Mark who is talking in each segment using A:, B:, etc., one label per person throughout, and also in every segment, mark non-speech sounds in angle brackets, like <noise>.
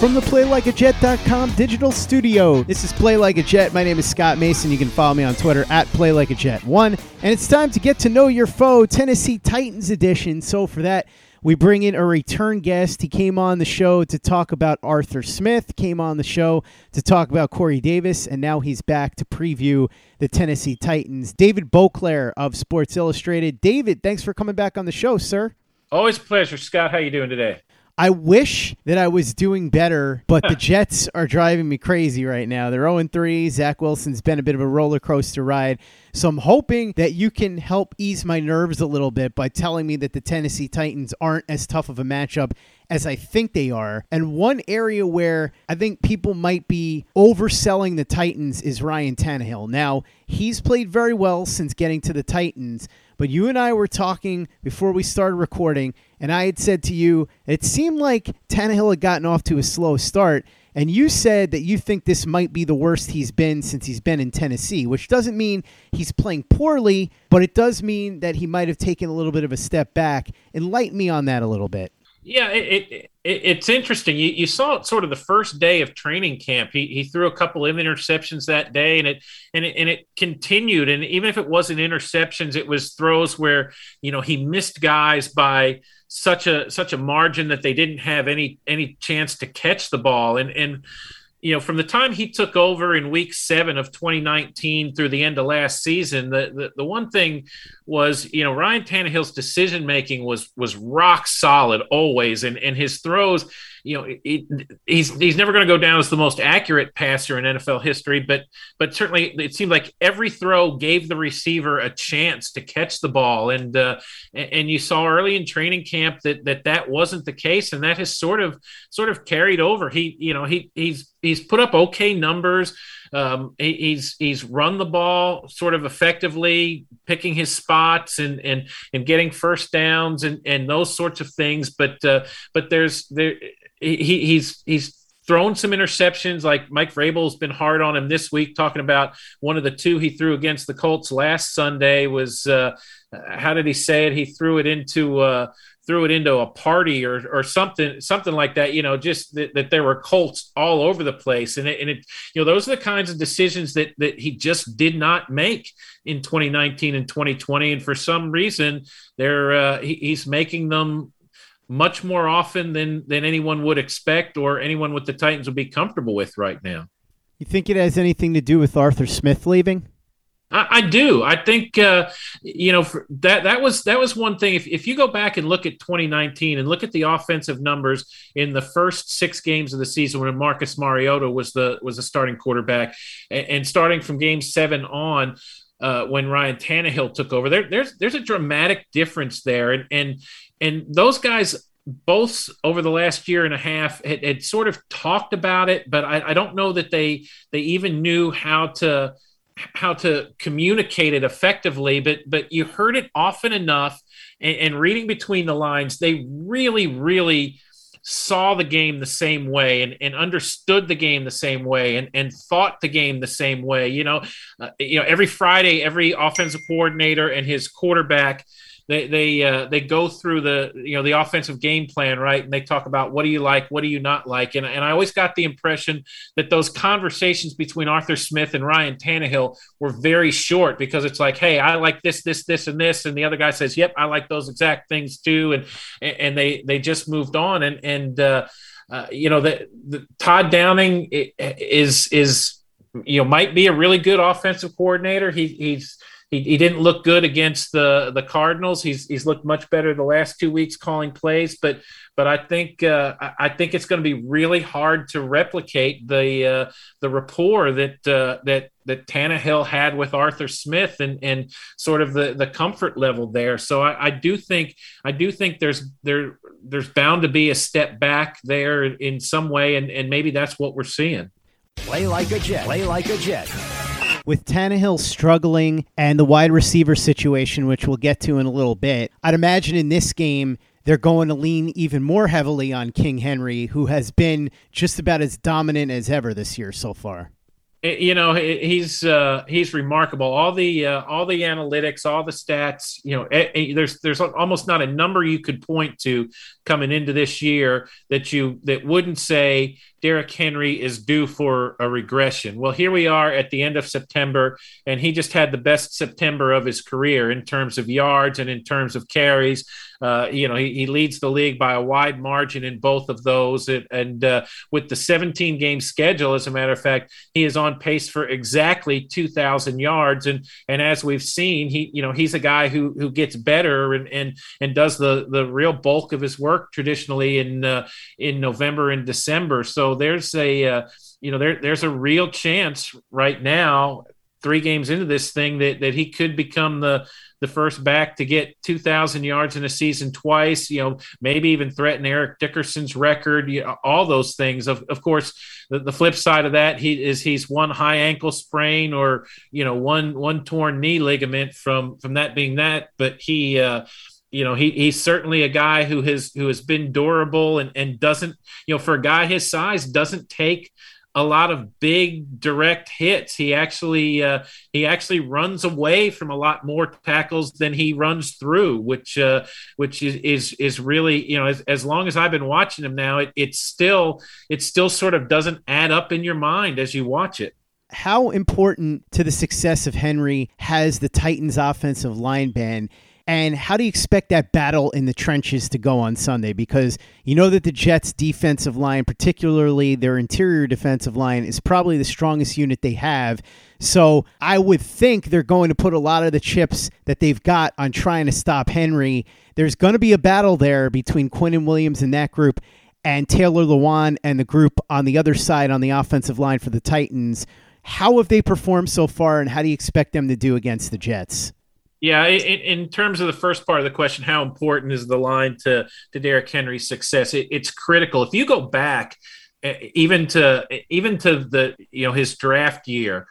A: From the PlayLikeAJet.com digital studio, this is Play Like a Jet. My name is Scott Mason. You can follow me on Twitter at PlayLikeAJet1. And it's time to get to know your foe, Tennessee Titans edition. So for that, we bring in a return guest. He came on the show to talk about Arthur Smith, came on the show to talk about Corey Davis, and now he's back to preview the Tennessee Titans. David Boclair of Sports Illustrated. David, thanks for coming back on the show, sir.
B: Always a pleasure, Scott. How you doing today?
A: I wish that I was doing better, but the <laughs> Jets are driving me crazy right now. They're 0 3. Zach Wilson's been a bit of a roller coaster ride. So I'm hoping that you can help ease my nerves a little bit by telling me that the Tennessee Titans aren't as tough of a matchup as I think they are. And one area where I think people might be overselling the Titans is Ryan Tannehill. Now, he's played very well since getting to the Titans. But you and I were talking before we started recording, and I had said to you, it seemed like Tannehill had gotten off to a slow start. And you said that you think this might be the worst he's been since he's been in Tennessee, which doesn't mean he's playing poorly, but it does mean that he might have taken a little bit of a step back. Enlighten me on that a little bit.
B: Yeah, it, it, it, it's interesting. You, you saw it sort of the first day of training camp. He, he threw a couple of interceptions that day, and it and it and it continued. And even if it wasn't interceptions, it was throws where you know he missed guys by such a such a margin that they didn't have any any chance to catch the ball. And and you know, from the time he took over in week seven of 2019 through the end of last season, the, the, the one thing was, you know, Ryan Tannehill's decision making was was rock solid always, and and his throws you know, he's he's never going to go down as the most accurate passer in NFL history, but but certainly it seemed like every throw gave the receiver a chance to catch the ball, and uh, and you saw early in training camp that that that wasn't the case, and that has sort of sort of carried over. He you know he he's he's put up okay numbers. Um, he's he's run the ball sort of effectively, picking his spots and and and getting first downs and and those sorts of things. But uh, but there's there he, he's he's thrown some interceptions. Like Mike Vrabel's been hard on him this week, talking about one of the two he threw against the Colts last Sunday was uh, how did he say it? He threw it into uh, threw it into a party or or something something like that. You know, just that, that there were Colts all over the place, and it, and it you know those are the kinds of decisions that that he just did not make in 2019 and 2020, and for some reason they're uh, he, he's making them much more often than than anyone would expect or anyone with the Titans would be comfortable with right now.
A: You think it has anything to do with Arthur Smith leaving?
B: I, I do. I think uh, you know that that was that was one thing. If if you go back and look at 2019 and look at the offensive numbers in the first six games of the season when Marcus Mariota was the was the starting quarterback, and, and starting from game seven on. Uh, when Ryan Tannehill took over, there, there's there's a dramatic difference there, and and and those guys both over the last year and a half had, had sort of talked about it, but I, I, don't know that they they even knew how to how to communicate it effectively. But but you heard it often enough, and, and reading between the lines, they really really saw the game the same way and, and understood the game the same way and, and thought the game the same way. You know, uh, you know every Friday, every offensive coordinator and his quarterback they they uh, they go through the you know the offensive game plan right? And they talk about what do you like what do you not like? And, and i always got the impression that those conversations between arthur smith and ryan tannehill were very short because it's like hey i like this this this and this. And the other guy says yep i like those exact things too. And and they they just moved on. And and uh, uh, you know the todd downing is is you know might be a really good offensive coordinator. He, he's he, he didn't look good against the the Cardinals. He's he's looked much better the last two weeks calling plays, but but I think uh, I think it's going to be really hard to replicate the uh, the rapport that uh, that that Tannehill had with Arthur Smith and and sort of the the comfort level there. So I, I do think I do think there's there there's bound to be a step back there in some way, and and maybe that's what we're seeing.
C: Play like a jet. Play like a jet
A: with Tannehill struggling and the wide receiver situation, which we'll get to in a little bit, I'd imagine in this game they're going to lean even more heavily on King Henry, who has been just about as dominant as ever this year so far.
B: You know, he's uh, he's remarkable. All the uh, all the analytics, all the stats. You know, there's there's almost not a number you could point to coming into this year that you that wouldn't say Derrick Henry is due for a regression. Well, here we are at the end of September, and he just had the best September of his career in terms of yards and in terms of carries. Uh, you know, he, he, leads the league by a wide margin in both of those. And, uh, with the 17 game schedule, as a matter of fact, he is on pace for exactly 2,000 yards. And and as we've seen, he you know he's a guy who who gets better and and and does the the real bulk of his work traditionally in uh, in November and December. So there's a uh, you know there there's a real chance right now three games into this thing that that he could become the the first back to get 2,000 yards in a season twice, you know, maybe even threaten Eric Dickerson's record, you know, all those things. Of, of course, the, the, flip side of that he is he's one high ankle sprain or, you know, one one torn knee ligament from from that being that, but he uh you know he, he's certainly a guy who has who has been durable and, and doesn't you know for a guy his size doesn't take a lot of big direct hits. He actually uh, he actually runs away from a lot more tackles than he runs through, which uh, which is, is is really you know as, as long as I've been watching him now, it, it's still it still sort of doesn't add up in your mind as you watch it.
A: How important to the success of Henry has the Titans' offensive line been? And how do you expect that battle in the trenches to go on Sunday? Because you know that the Jets' defensive line, particularly their interior defensive line, is probably the strongest unit they have. So I would think they're going to put a lot of the chips that they've got on trying to stop Henry. There's going to be a battle there between Quinnen Williams and that group and Taylor Lewan and the group on the other side on the offensive line for the Titans. How have they performed so far, and how do you expect them to do against the Jets?
B: Yeah, in, in, terms of the first part of the question, how important is the line to to Derrick Henry's success? It, it's critical. If you go back, eh, even to even to the you know his draft year,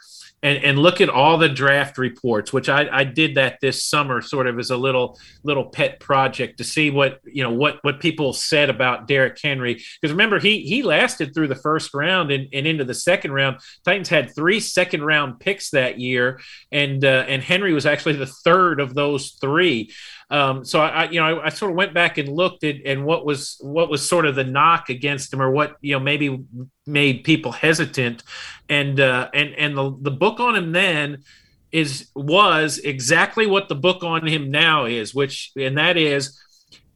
B: and, and look at all the draft reports, which I, I did that this summer, sort of as a little little pet project to see what you know what what people said about Derrick Henry. Because remember, he he lasted through the first round and, and into the second round. Titans had three second round picks that year, and uh, and Henry was actually the third of those three. Um, so I, you know, I, I, sort of went back and looked at and what was what was sort of the knock against him, or what you know maybe made people hesitant, and uh, and and the the book on him then is was exactly what the book on him now is, which and that is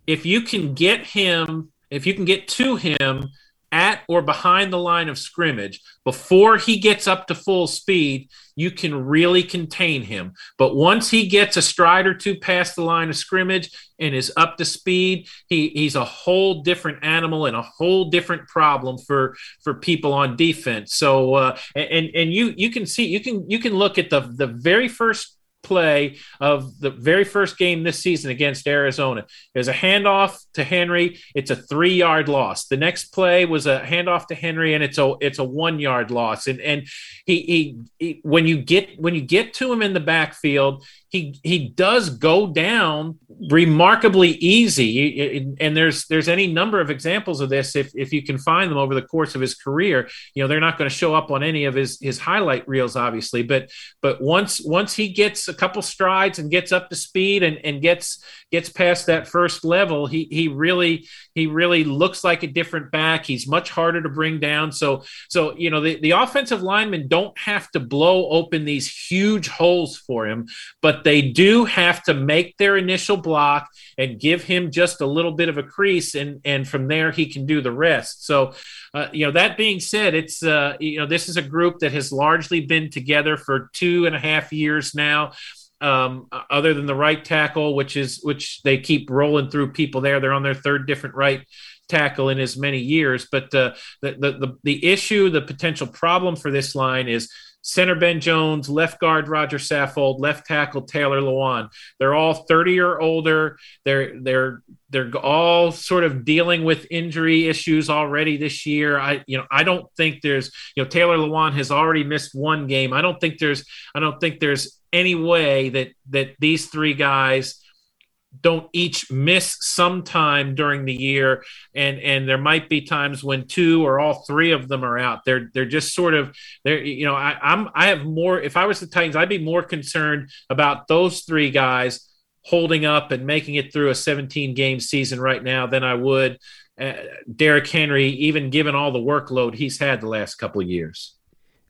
B: if you can get him, if you can get to him at or behind the line of scrimmage before he gets up to full speed, you can really contain him. But once he gets a stride or two past the line of scrimmage and is up to speed, he, he's a whole different animal and a whole different problem for for people on defense. So uh, and and you you can see you can you can look at the the very first play of the very first game this season against Arizona. There's a handoff to Henry. It's a three yard loss. The next play was a handoff to Henry, and it's a it's a one yard loss. And and he, he, he when you get when you get to him in the backfield, he he does go down remarkably easy. And there's there's any number of examples of this if, if you can find them over the course of his career. You know they're not going to show up on any of his his highlight reels obviously but but once once he gets a couple strides and gets up to speed and and gets gets past that first level he he really he really looks like a different back. He's much harder to bring down. So so you know the, the offensive linemen don't have to blow open these huge holes for him but but they do have to make their initial block and give him just a little bit of a crease, and and from there he can do the rest. So, uh, you know, that being said, it's uh, you know this is a group that has largely been together for two and a half years now. Um, other than the right tackle, which is which they keep rolling through people there. They're on their third different right tackle in as many years. But uh, the, the the the issue, the potential problem for this line is center Ben Jones, left guard Roger Saffold, left tackle Taylor Lewan. They're all 30 or older. They're they're they're all sort of dealing with injury issues already this year. I you know I don't think there's you know Taylor Lewan has already missed one game. I don't think there's I don't think there's any way that that these three guys don't each miss some time during the year and and there might be times when two or all three of them are out they're they're just sort of they're you know I, i'm i have more if i was the titans i'd be more concerned about those three guys holding up and making it through a 17 game season right now than i would uh, Derrick Henry, even given all the workload he's had the last couple of years.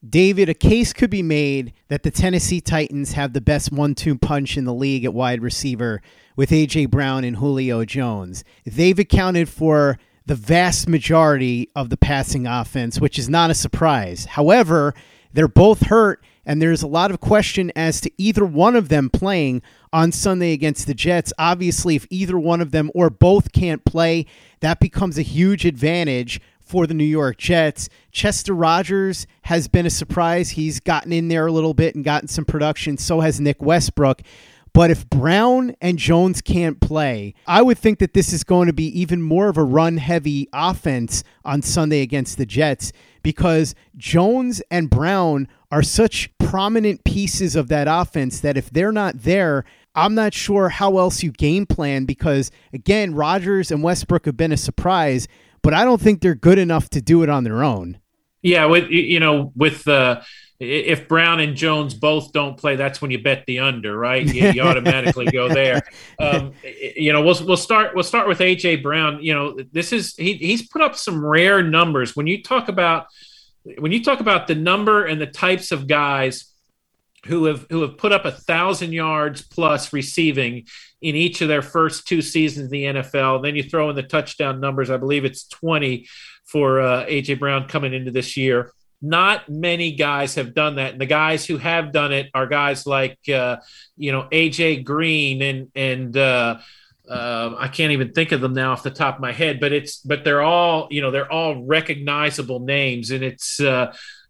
A: David, a case could be made that the Tennessee Titans have the best one two punch in the league at wide receiver with A.J. Brown and Julio Jones. They've accounted for the vast majority of the passing offense, which is not a surprise. However, they're both hurt, and there's a lot of question as to either one of them playing on Sunday against the Jets. Obviously, if either one of them or both can't play, that becomes a huge advantage for the New York Jets. Chester Rogers has been a surprise. He's gotten in there a little bit and gotten some production. So has Nick Westbrook. But if Brown and Jones can't play, I would think that this is going to be even more of a run heavy offense on Sunday against the Jets because Jones and Brown are such prominent pieces of that offense that if they're not there, I'm not sure how else you game plan because, again, Rogers and Westbrook have been a surprise, but I don't think they're good enough to do it on their own.
B: Yeah, with you know, with uh, if Brown and Jones both don't play, that's when you bet the under, right? You, you automatically go there. <laughs> Um, you know, we'll we'll start we'll start with AJ Brown. You know, this is he he's put up some rare numbers. When you talk about when you talk about the number and the types of guys who have who have put up a thousand yards plus receiving in each of their first two seasons in the NFL. Then you throw in the touchdown numbers. I believe it's 20 for uh, AJ Brown coming into this year. Not many guys have done that, and the guys who have done it are guys like uh, you know AJ Green and and uh, uh, I can't even think of them now off the top of my head, but it's but they're all you know they're all recognizable names, and it's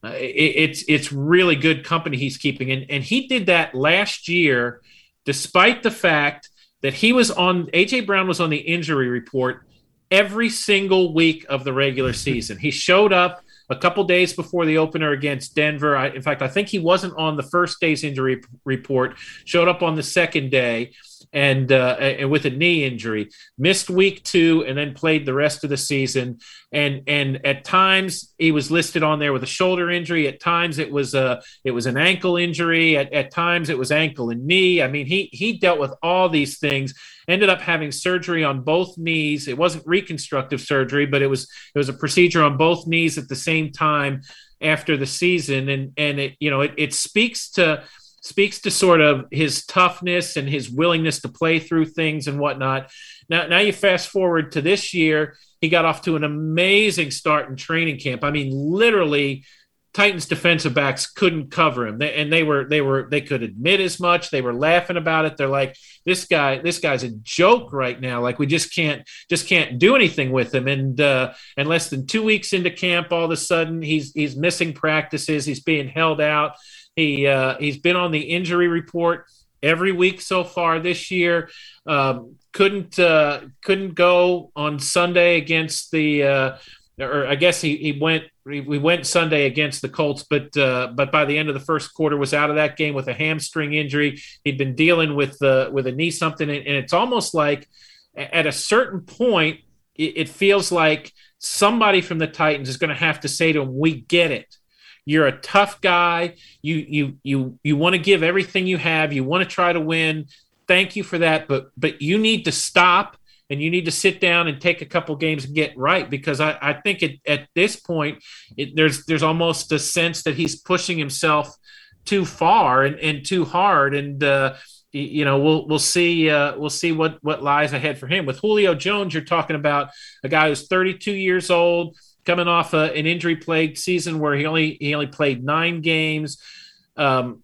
B: uh, it, it's it's really good company he's keeping, and and he did that last year, despite the fact that he was on AJ Brown was on the injury report every single week of the regular season. He showed up a couple days before the opener against Denver. I, in fact, I think he wasn't on the first day's injury report. Showed up on the second day and uh, and with a knee injury, missed week two, and then played the rest of the season. And and at times he was listed on there with a shoulder injury. At times it was a it was an ankle injury. At, at times it was ankle and knee. I mean he he dealt with all these things. Ended up having surgery on both knees. It wasn't reconstructive surgery, but it was it was a procedure on both knees at the same time after the season. And and it you know it, it speaks to speaks to sort of his toughness and his willingness to play through things and whatnot. Now, now you fast forward to this year, he got off to an amazing start in training camp. I mean, literally, Titans defensive backs couldn't cover him, they, and they were they were they could admit as much. They were laughing about it. They're like, "This guy, this guy's a joke right now. Like we just can't just can't do anything with him." And uh, and less than two weeks into camp, all of a sudden he's he's missing practices. He's being held out. He uh, he's been on the injury report every week so far this year. Um, couldn't uh, couldn't go on Sunday against the uh, or I guess he, he went we went Sunday against the Colts, but uh, but by the end of the first quarter was out of that game with a hamstring injury. He'd been dealing with uh, with a knee something, and it's almost like at a certain point it, it feels like somebody from the Titans is going to have to say to him, "We get it." You're a tough guy. You you you you want to give everything you have. You want to try to win. Thank you for that, but but you need to stop and you need to sit down and take a couple games and get right because I, I think it, at this point it, there's there's almost a sense that he's pushing himself too far and, and too hard and uh, you know we'll we'll see uh, we'll see what what lies ahead for him. With Julio Jones, you're talking about a guy who's 32 years old, coming off a, an injury plagued season where he only he only played nine games. Um,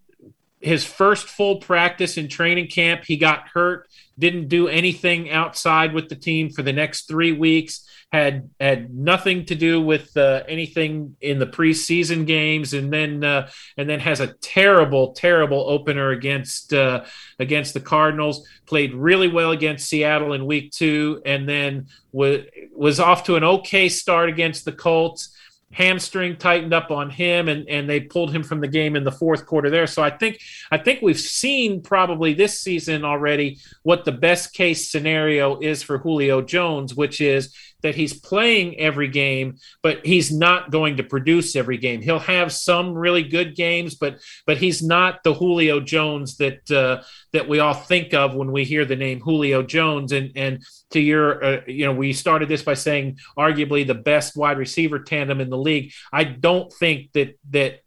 B: his first full practice in training camp, he got hurt, didn't do anything outside with the team for the next three weeks had had nothing to do with uh, anything in the preseason games, and then uh, and then has a terrible, terrible opener against uh, against the Cardinals. Played really well against Seattle in Week Two, and then was was off to an okay start against the Colts hamstring tightened up on him and and they pulled him from the game in the fourth quarter there. So i think i think we've seen probably this season already what the best case scenario is for julio jones which is that he's playing every game, but he's not going to produce every game. He'll have some really good games, but but he's not the Julio Jones that uh, that we all think of when we hear the name Julio Jones. And and to your, uh, you know, we started this by saying arguably the best wide receiver tandem in the league. I don't think that that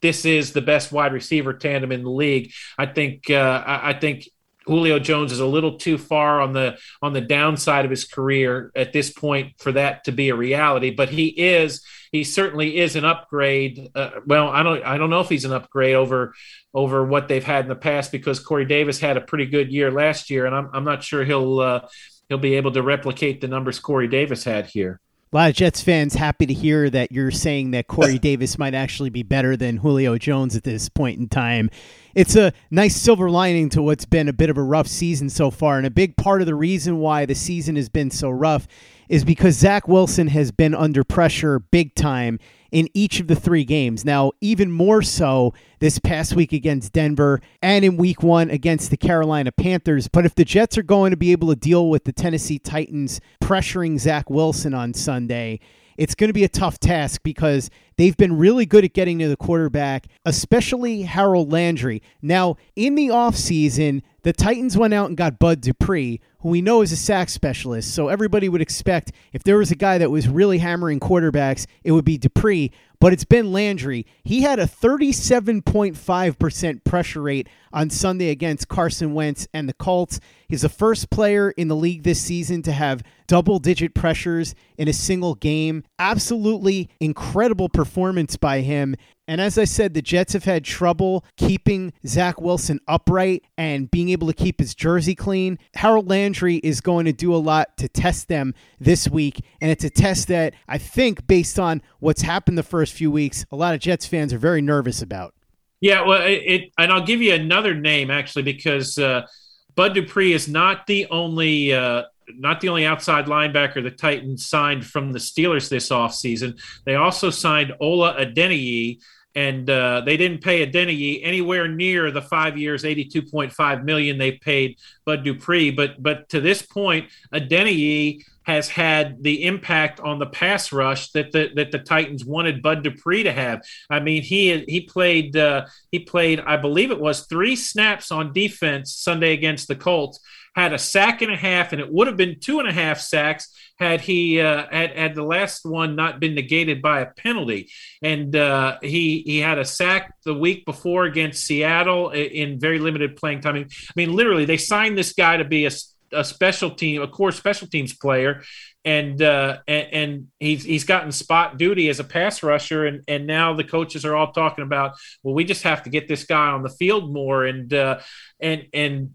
B: this is the best wide receiver tandem in the league. I think uh, I, I think Julio Jones is a little too far on the on the downside of his career at this point for that to be a reality. But he is he certainly is an upgrade. Uh, well, I don't I don't know if he's an upgrade over over what they've had in the past because Corey Davis had a pretty good year last year, and I'm I'm not sure he'll uh, he'll be able to replicate the numbers Corey Davis had here.
A: A lot of Jets fans happy to hear that you're saying that Corey <laughs> Davis might actually be better than Julio Jones at this point in time. It's a nice silver lining to what's been a bit of a rough season so far. And a big part of the reason why the season has been so rough is because Zach Wilson has been under pressure big time in each of the three games. Now, even more so this past week against Denver and in week one against the Carolina Panthers. But if the Jets are going to be able to deal with the Tennessee Titans pressuring Zach Wilson on Sunday, it's going to be a tough task because they've been really good at getting to the quarterback, especially Harold Landry. Now, in the offseason, the Titans went out and got Bud Dupree, who we know is a sack specialist. So everybody would expect if there was a guy that was really hammering quarterbacks, it would be Dupree but it's been Landry. He had a 37.5% pressure rate on Sunday against Carson Wentz and the Colts. He's the first player in the league this season to have double digit pressures in a single game. Absolutely incredible performance by him. And as I said, the Jets have had trouble keeping Zach Wilson upright and being able to keep his jersey clean. Harold Landry is going to do a lot to test them this week. And it's a test that I think, based on what's happened the first few weeks, a lot of Jets fans are very nervous about.
B: Yeah, well, it, it and I'll give you another name actually because uh, Bud Dupree is not the only uh, not the only outside linebacker the Titans signed from the Steelers this offseason. They also signed Ola Adeniyi, and uh, they didn't pay Adeniyi anywhere near the five years, eighty-two point five million they paid Bud Dupree. But but to this point, Adeniyi has had the impact on the pass rush that the that the Titans wanted Bud Dupree to have. I mean, he he played uh, he played I believe it was three snaps on defense Sunday against the Colts. Had a sack and a half, and it would have been two and a half sacks had he uh, had had the last one not been negated by a penalty. And uh, he he had a sack the week before against Seattle in very limited playing time. I mean, literally, they signed this guy to be a a special team, a core special teams player, and uh, and, and, he's he's gotten spot duty as a pass rusher, and and now the coaches are all talking about, well, we just have to get this guy on the field more, and uh, and and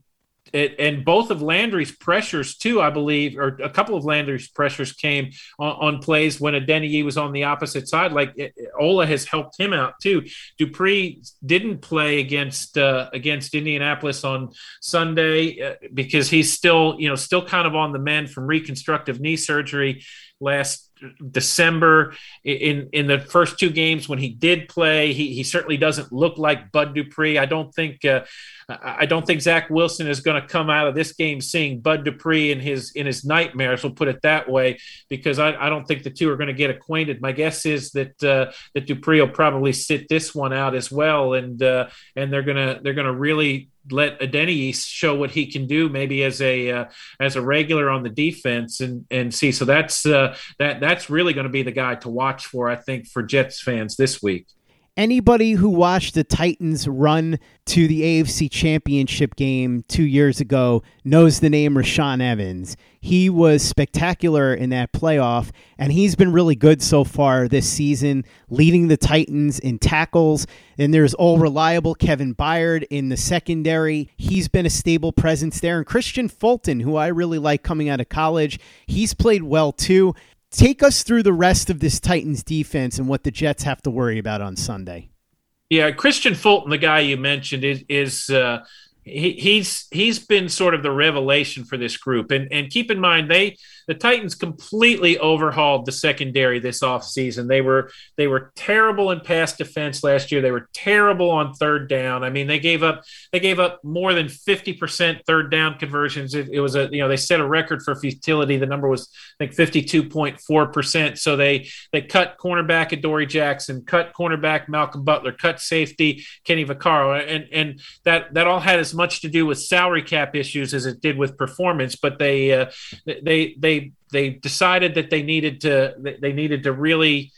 B: it, and both of Landry's pressures too, I believe, or a couple of Landry's pressures came on, on plays when Adeniyi was on the opposite side. Like it, Ola has helped him out too. Dupree didn't play against uh, against Indianapolis on Sunday uh, because he's still you know still kind of on the mend from reconstructive knee surgery last December in in the first two games when he did play he, he certainly doesn't look like Bud Dupree I don't think uh, I don't think Zach Wilson is going to come out of this game seeing Bud Dupree in his in his nightmares. We'll put it that way, because I, I don't think the two are going to get acquainted. My guess is that uh, that Dupree will probably sit this one out as well, and uh, and they're gonna they're gonna really let Adeniyi show what he can do, maybe as a uh, as a regular on the defense, and and see. So that's uh, that that's really going to be the guy to watch for, I think, for Jets fans this week.
A: Anybody who watched the Titans run to the AFC Championship game two years ago knows the name Rashaan Evans. He was spectacular in that playoff, and he's been really good so far this season, leading the Titans in tackles. And there's all reliable Kevin Byard in the secondary. He's been a stable presence there. And Kristian Fulton, who I really like coming out of college, he's played well too. Take us through the rest of this Titans defense and what the Jets have to worry about on Sunday.
B: Yeah, Kristian Fulton, the guy you mentioned, is is uh, he, he's he's been sort of the revelation for this group. And and keep in mind they the Titans completely overhauled the secondary this offseason. They were they were terrible in pass defense last year. They were terrible on third down. I mean, they gave up they gave up more than 50% third down conversions. It, it was a you know, they set a record for futility. The number was I think 52.4%. So they they cut cornerback Adoree Jackson, cut cornerback Malcolm Butler, cut safety Kenny Vaccaro. And and that that all had as much to do with salary cap issues as it did with performance, but they uh, they they they decided that they needed to they needed to really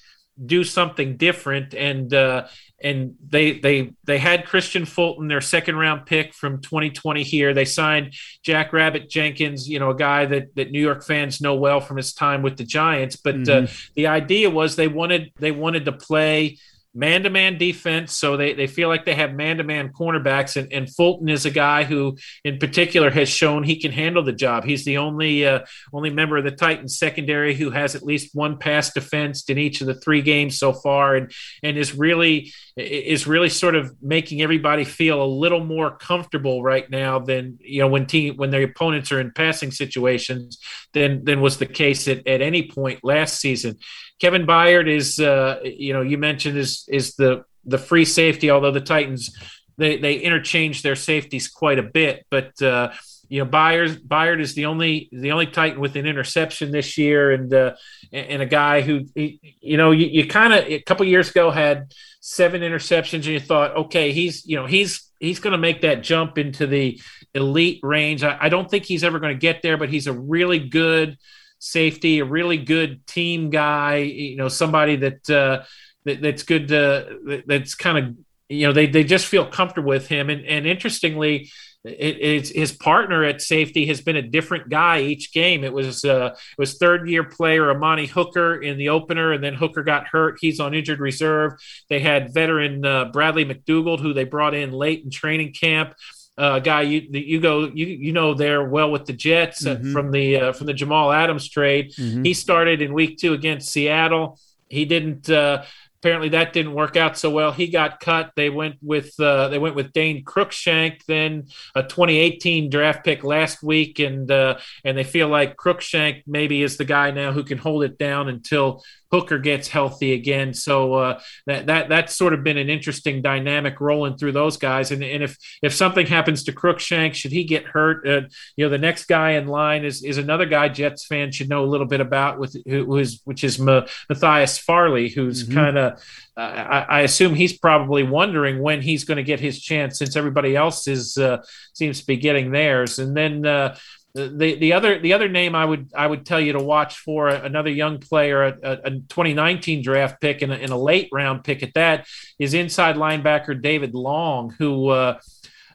B: do something different. And uh, and they they they had Kristian Fulton their second round pick from 2020 here. They signed Jack Rabbit Jenkins you know a guy that that New York fans know well from his time with the Giants. But uh, mm-hmm. uh, the idea was they wanted they wanted to play man to man defense. So they, they feel like they have man to man cornerbacks. And, and Fulton is a guy who, in particular, has shown he can handle the job. He's the only uh, only member of the Titans secondary who has at least one pass defense in each of the three games so far, and and is really is really sort of making everybody feel a little more comfortable right now than you know when team when their opponents are in passing situations than than was the case at, at any point last season. Kevin Byard is, uh, you know, you mentioned is is the the free safety. Although the Titans they they interchange their safeties quite a bit, but uh, you know Byard Byard is the only the only Titan with an interception this year, and uh, and a guy who you know you, you kind of a couple years ago had seven interceptions, and you thought, okay, he's you know he's he's going to make that jump into the elite range. I, I don't think he's ever going to get there, but he's a really good safety, a really good team guy, you know, somebody that, uh, that that's good to, that's kind of, you know, they, they just feel comfortable with him. And, and interestingly, it, his partner at safety has been a different guy each game. It was uh, it was third year player Amani Hooker in the opener, and then Hooker got hurt. He's on injured reserve. They had veteran uh, Bradley McDougald, who they brought in late in training camp uh, guy you you go you you know there well with the Jets uh, mm-hmm. from the uh, from the Jamal Adams trade. Mm-hmm. He started in week two against Seattle. He didn't. Uh, apparently, that didn't work out so well. He got cut. They went with uh, they went with Dane Cruikshank, then a 2018 draft pick last week, and uh, and they feel like Cruikshank maybe is the guy now who can hold it down until Hooker gets healthy again. So uh, that that that's sort of been an interesting dynamic rolling through those guys. And and if if something happens to Cruikshank, should he get hurt, uh, you know, the next guy in line is is another guy Jets fans should know a little bit about with who is which is Matthias Farley, who's mm-hmm. kind of uh, I, I, assume he's probably wondering when he's going to get his chance since everybody else is uh, seems to be getting theirs. And then uh, the the other the other name I would I would tell you to watch for another young player, a, a 2019 draft pick and a, and a, late round pick at that is inside linebacker David Long, who uh,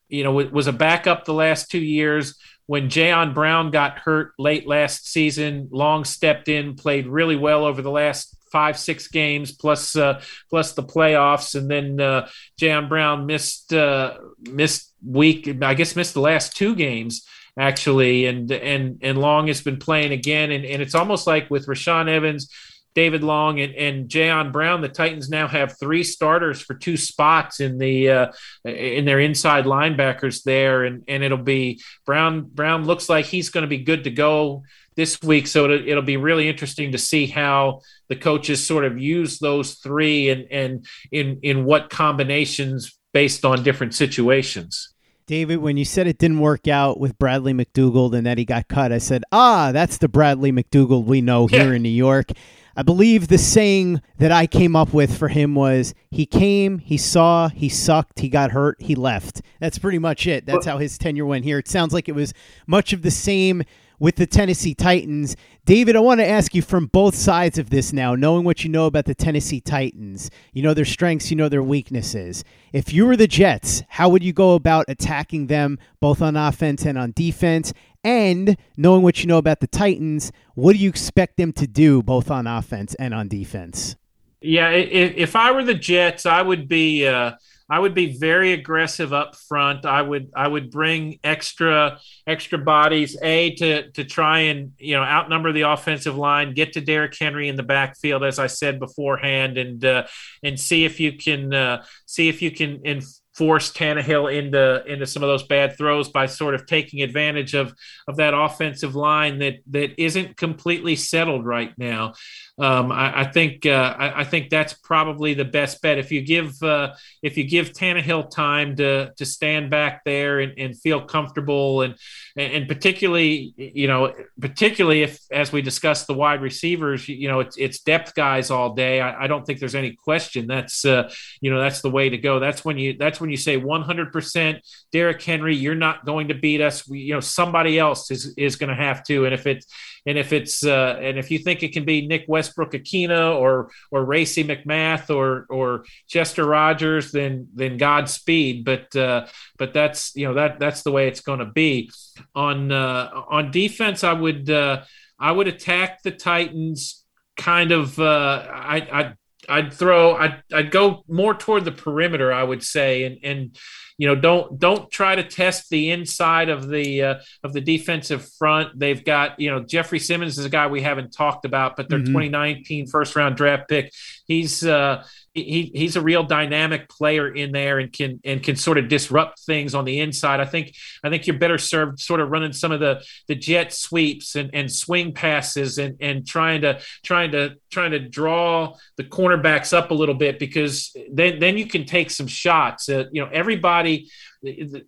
B: you know was a backup the last two years. When Jayon Brown got hurt late last season, Long stepped in, played really well over the last five six games plus uh, plus the playoffs, and then uh, Jayon Brown missed uh, missed week I guess missed the last two games actually, and and and Long has been playing again, and, and it's almost like with Rashaan Evans, David Long, and and Jayon Brown, the Titans now have three starters for two spots in the uh, in their inside linebackers there, and and it'll be Brown. Brown looks like he's going to be good to go this week, so it'll, it'll be really interesting to see how the coaches sort of use those three and and in in what combinations based on different situations.
A: David, when you said it didn't work out with Bradley McDougald and that he got cut, I said, ah, that's the Bradley McDougald we know here yeah. in New York. I believe the saying that I came up with for him was he came, he saw, he sucked, he got hurt, he left. That's pretty much it. That's how his tenure went here. It sounds like it was much of the same with the Tennessee Titans. David, I want to ask you from both sides of this now, knowing what you know about the Tennessee Titans. You know their strengths, you know their weaknesses. If you were the Jets, how would you go about attacking them both on offense and on defense? And knowing what you know about the Titans, what do you expect them to do both on offense and on defense?
B: Yeah, if, I were the Jets, I would be uh, I would be very aggressive up front. I would I would bring extra extra bodies a to to try and you know outnumber the offensive line, get to Derrick Henry in the backfield as I said beforehand, and uh, and see if you can uh, see if you can. Inf- force Tannehill into into some of those bad throws by sort of taking advantage of of that offensive line that that isn't completely settled right now. Um, I, I, think uh, I, I, think that's probably the best bet. If you give uh, if you give Tannehill time to to stand back there and, and feel comfortable, and and particularly you know particularly if as we discussed the wide receivers, you know it's it's depth guys all day. I, I don't think there's any question that's uh, you know that's the way to go. That's when you that's when you say 100 percent Derrick Henry, you're not going to beat us. We, you know somebody else is is going to have to, and if it's and if it's uh, and if you think it can be Nick Westbrook-Ikhine or or Racey McMath or or Chester Rogers, then then Godspeed. But uh, but that's you know that that's the way it's going to be. On uh, on defense, I would uh, I would attack the Titans kind of. Uh, I I I'd throw I'd, I'd go more toward the perimeter I would say and and you know don't don't try to test the inside of the uh, of the defensive front they've got you know Jeffrey Simmons is a guy we haven't talked about but their mm-hmm. 2019 first round draft pick he's uh he he's a real dynamic player in there and can and can sort of disrupt things on the inside. I think I think you're better served sort of running some of the the jet sweeps and, and swing passes and and trying to trying to trying to draw the cornerbacks up a little bit because then then you can take some shots. Uh, you know everybody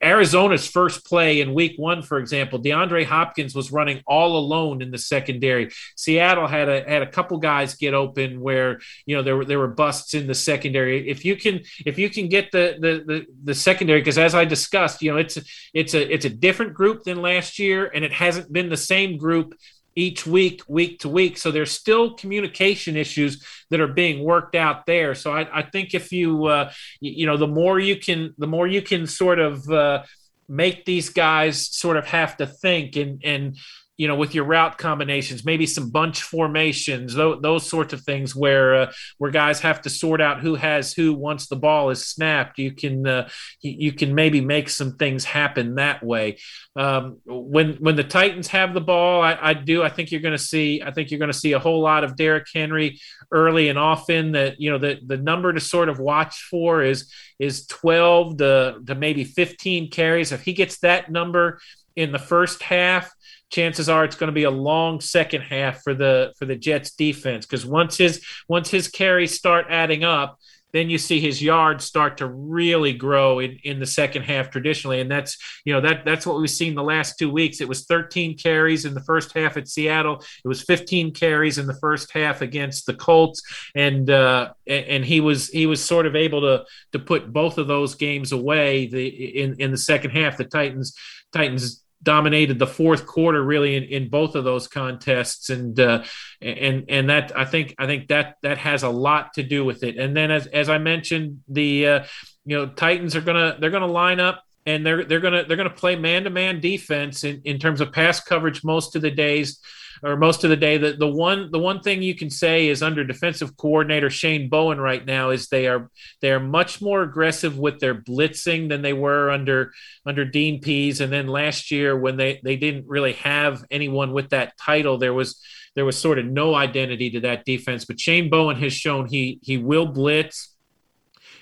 B: Arizona's first play in week one, for example, DeAndre Hopkins was running all alone in the secondary. Seattle had a had a couple guys get open where you know there were there were busts in the secondary. If you can if you can get the the the, the secondary, because as I discussed, you know it's it's a it's a different group than last year, and it hasn't been the same group each week, week to week. So there's still communication issues that are being worked out there. So I, I think if you, uh, you, know, the more you can, the more you can sort of uh, make these guys sort of have to think and and you know, with your route combinations, maybe some bunch formations, those, those sorts of things where uh, where guys have to sort out who has who once the ball is snapped. You can uh, you can maybe make some things happen that way. Um, when when the Titans have the ball, I, I do. I think you're going to see. I think you're going to see a whole lot of Derrick Henry early and often. That you know the the number to sort of watch for is is 12 to, to maybe 15 carries. If he gets that number in the first half chances are it's going to be a long second half for the for the Jets defense because once his once his carries start adding up, then you see his yards start to really grow in, in the second half traditionally. And that's, you know, that that's what we've seen the last two weeks. It was 13 carries in the first half at Seattle. It was 15 carries in the first half against the Colts. And uh, and he was he was sort of able to to put both of those games away the in, in the second half. The Titans Titans dominated the fourth quarter really in, in both of those contests. And uh, and and that I think I think that that has a lot to do with it. And then as, as I mentioned the uh, you know Titans are gonna they're gonna line up and they're they're gonna they're gonna play man to man defense in, in terms of pass coverage most of the days or most of the day. The the one the one thing you can say is under defensive coordinator Shane Bowen right now is they are they are much more aggressive with their blitzing than they were under under Dean Pees. And then last year when they they didn't really have anyone with that title, there was there was sort of no identity to that defense. But Shane Bowen has shown he he will blitz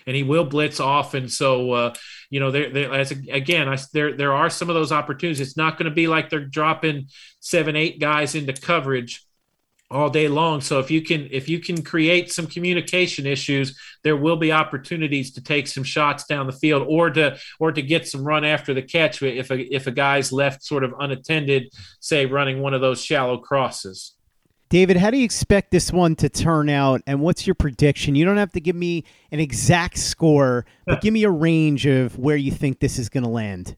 B: and he will blitz often. So uh, you know, there, there as again, I, there there are some of those opportunities. It's not going to be like they're dropping seven, eight guys into coverage all day long. So if you can if you can create some communication issues, there will be opportunities to take some shots down the field or to or to get some run after the catch if a if a guy's left sort of unattended, say running one of those shallow crosses.
A: David, how do you expect this one to turn out, and what's your prediction? You don't have to give me an exact score, but give me a range of where you think this is going to land.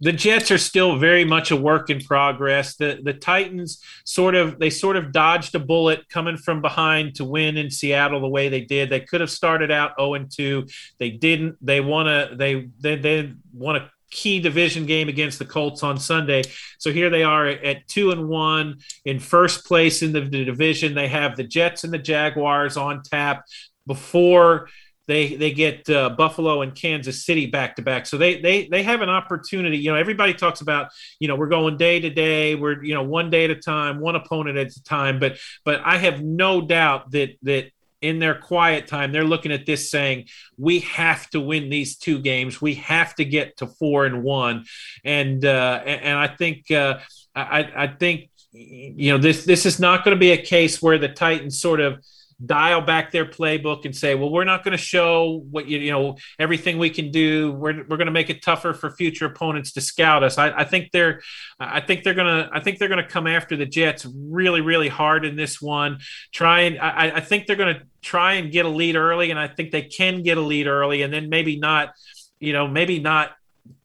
B: the Jets are still very much a work in progress. The the Titans sort of they sort of dodged a bullet coming from behind to win in Seattle the way they did. They could have started out 0 and 2. They didn't. They want to they they they want a key division game against the Colts on Sunday. So here they are at 2 and 1 in first place in the, the division. They have the Jets and the Jaguars on tap before they they get uh, Buffalo and Kansas City back to back. So they they they have an opportunity. You know, everybody talks about you know we're going day to day. We're you know one day at a time, one opponent at a time. But but I have no doubt that that in their quiet time, they're looking at this saying, we have to win these two games. We have to get to four and one. And, uh, and, I think, uh, I, I think, you know, this, this is not going to be a case where the Titans sort of, dial back their playbook and say, well, we're not going to show what you you know everything we can do. We're, we're going to make it tougher for future opponents to scout us. I, I think they're I think they're gonna I think they're gonna come after the Jets really really hard in this one. Try and I, I think they're gonna try and get a lead early, and I think they can get a lead early, and then maybe not you know maybe not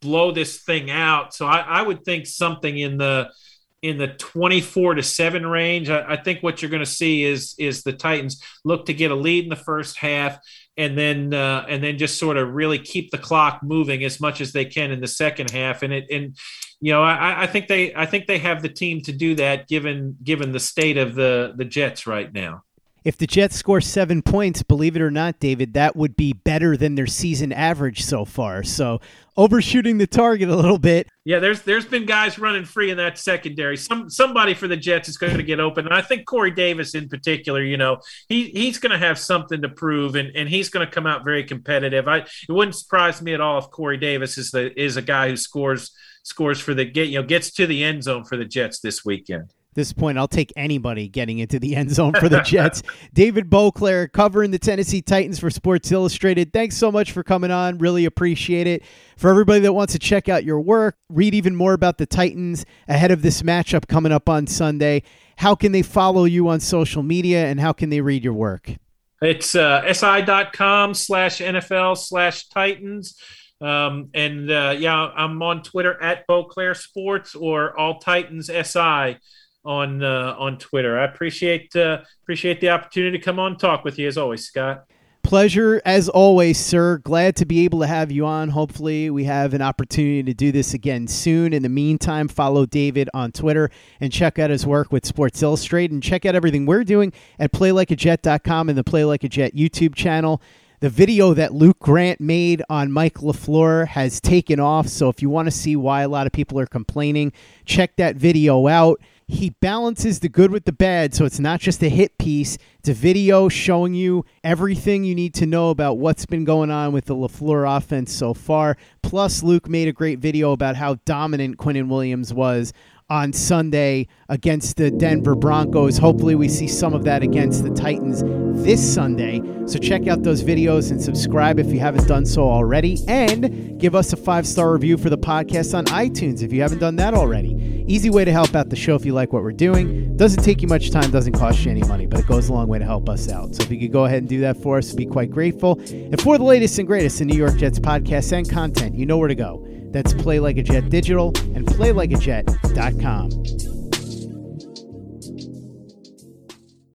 B: blow this thing out. So I, I would think something in the in the 24 to 7 range. I, I think what you're going to see is is the Titans look to get a lead in the first half and then uh, and then just sort of really keep the clock moving as much as they can in the second half. And it and you know I, I think they I think they have the team to do that given given the state of the the Jets right now.
A: If the Jets score seven points, believe it or not, David, that would be better than their season average so far. So overshooting the target a little bit.
B: Yeah, there's there's been guys running free in that secondary. Some somebody for the Jets is going to get open, and I think Corey Davis in particular. You know, he he's going to have something to prove, and, and he's going to come out very competitive. I it wouldn't surprise me at all if Corey Davis is the is a guy who scores scores for the get you know gets to the end zone for the Jets this weekend
A: this point, I'll take anybody getting into the end zone for the Jets. <laughs> David Boclair covering the Tennessee Titans for Sports Illustrated. Thanks so much for coming on. Really appreciate it. For everybody that wants to check out your work, read even more about the Titans ahead of this matchup coming up on Sunday, how can they follow you on social media and how can they read your work?
B: It's uh, si.com slash NFL slash Titans. Um, and uh, yeah, I'm on Twitter at Boclair Sports or All Titans SI on uh, on Twitter. I appreciate uh, appreciate the opportunity to come on talk with you as always, Scott.
A: Pleasure as always, sir. Glad to be able to have you on. Hopefully, we have an opportunity to do this again soon. In the meantime, follow David on Twitter and check out his work with Sports Illustrated and check out everything we're doing at playlikeajet.com and the Play Like a Jet YouTube channel. The video that Luke Grant made on Mike LaFleur has taken off. So if you want to see why a lot of people are complaining, check that video out he balances the good with the bad so it's not just a hit piece. It's a video showing you everything you need to know about what's been going on with the LaFleur offense so far. Plus luke made a great video about how dominant quinnen williams was on Sunday against the Denver Broncos. Hopefully, we see some of that against the Titans this Sunday. So, check out those videos and subscribe if you haven't done so already. And give us a five star review for the podcast on iTunes if you haven't done that already. Easy way to help out the show if you like what we're doing. Doesn't take you much time, doesn't cost you any money, but it goes a long way to help us out. So, if you could go ahead and do that for us, we'd be quite grateful. And for the latest and greatest in New York Jets podcasts and content, you know where to go. That's Play Like a Jet Digital and PlayLikeAJet.com.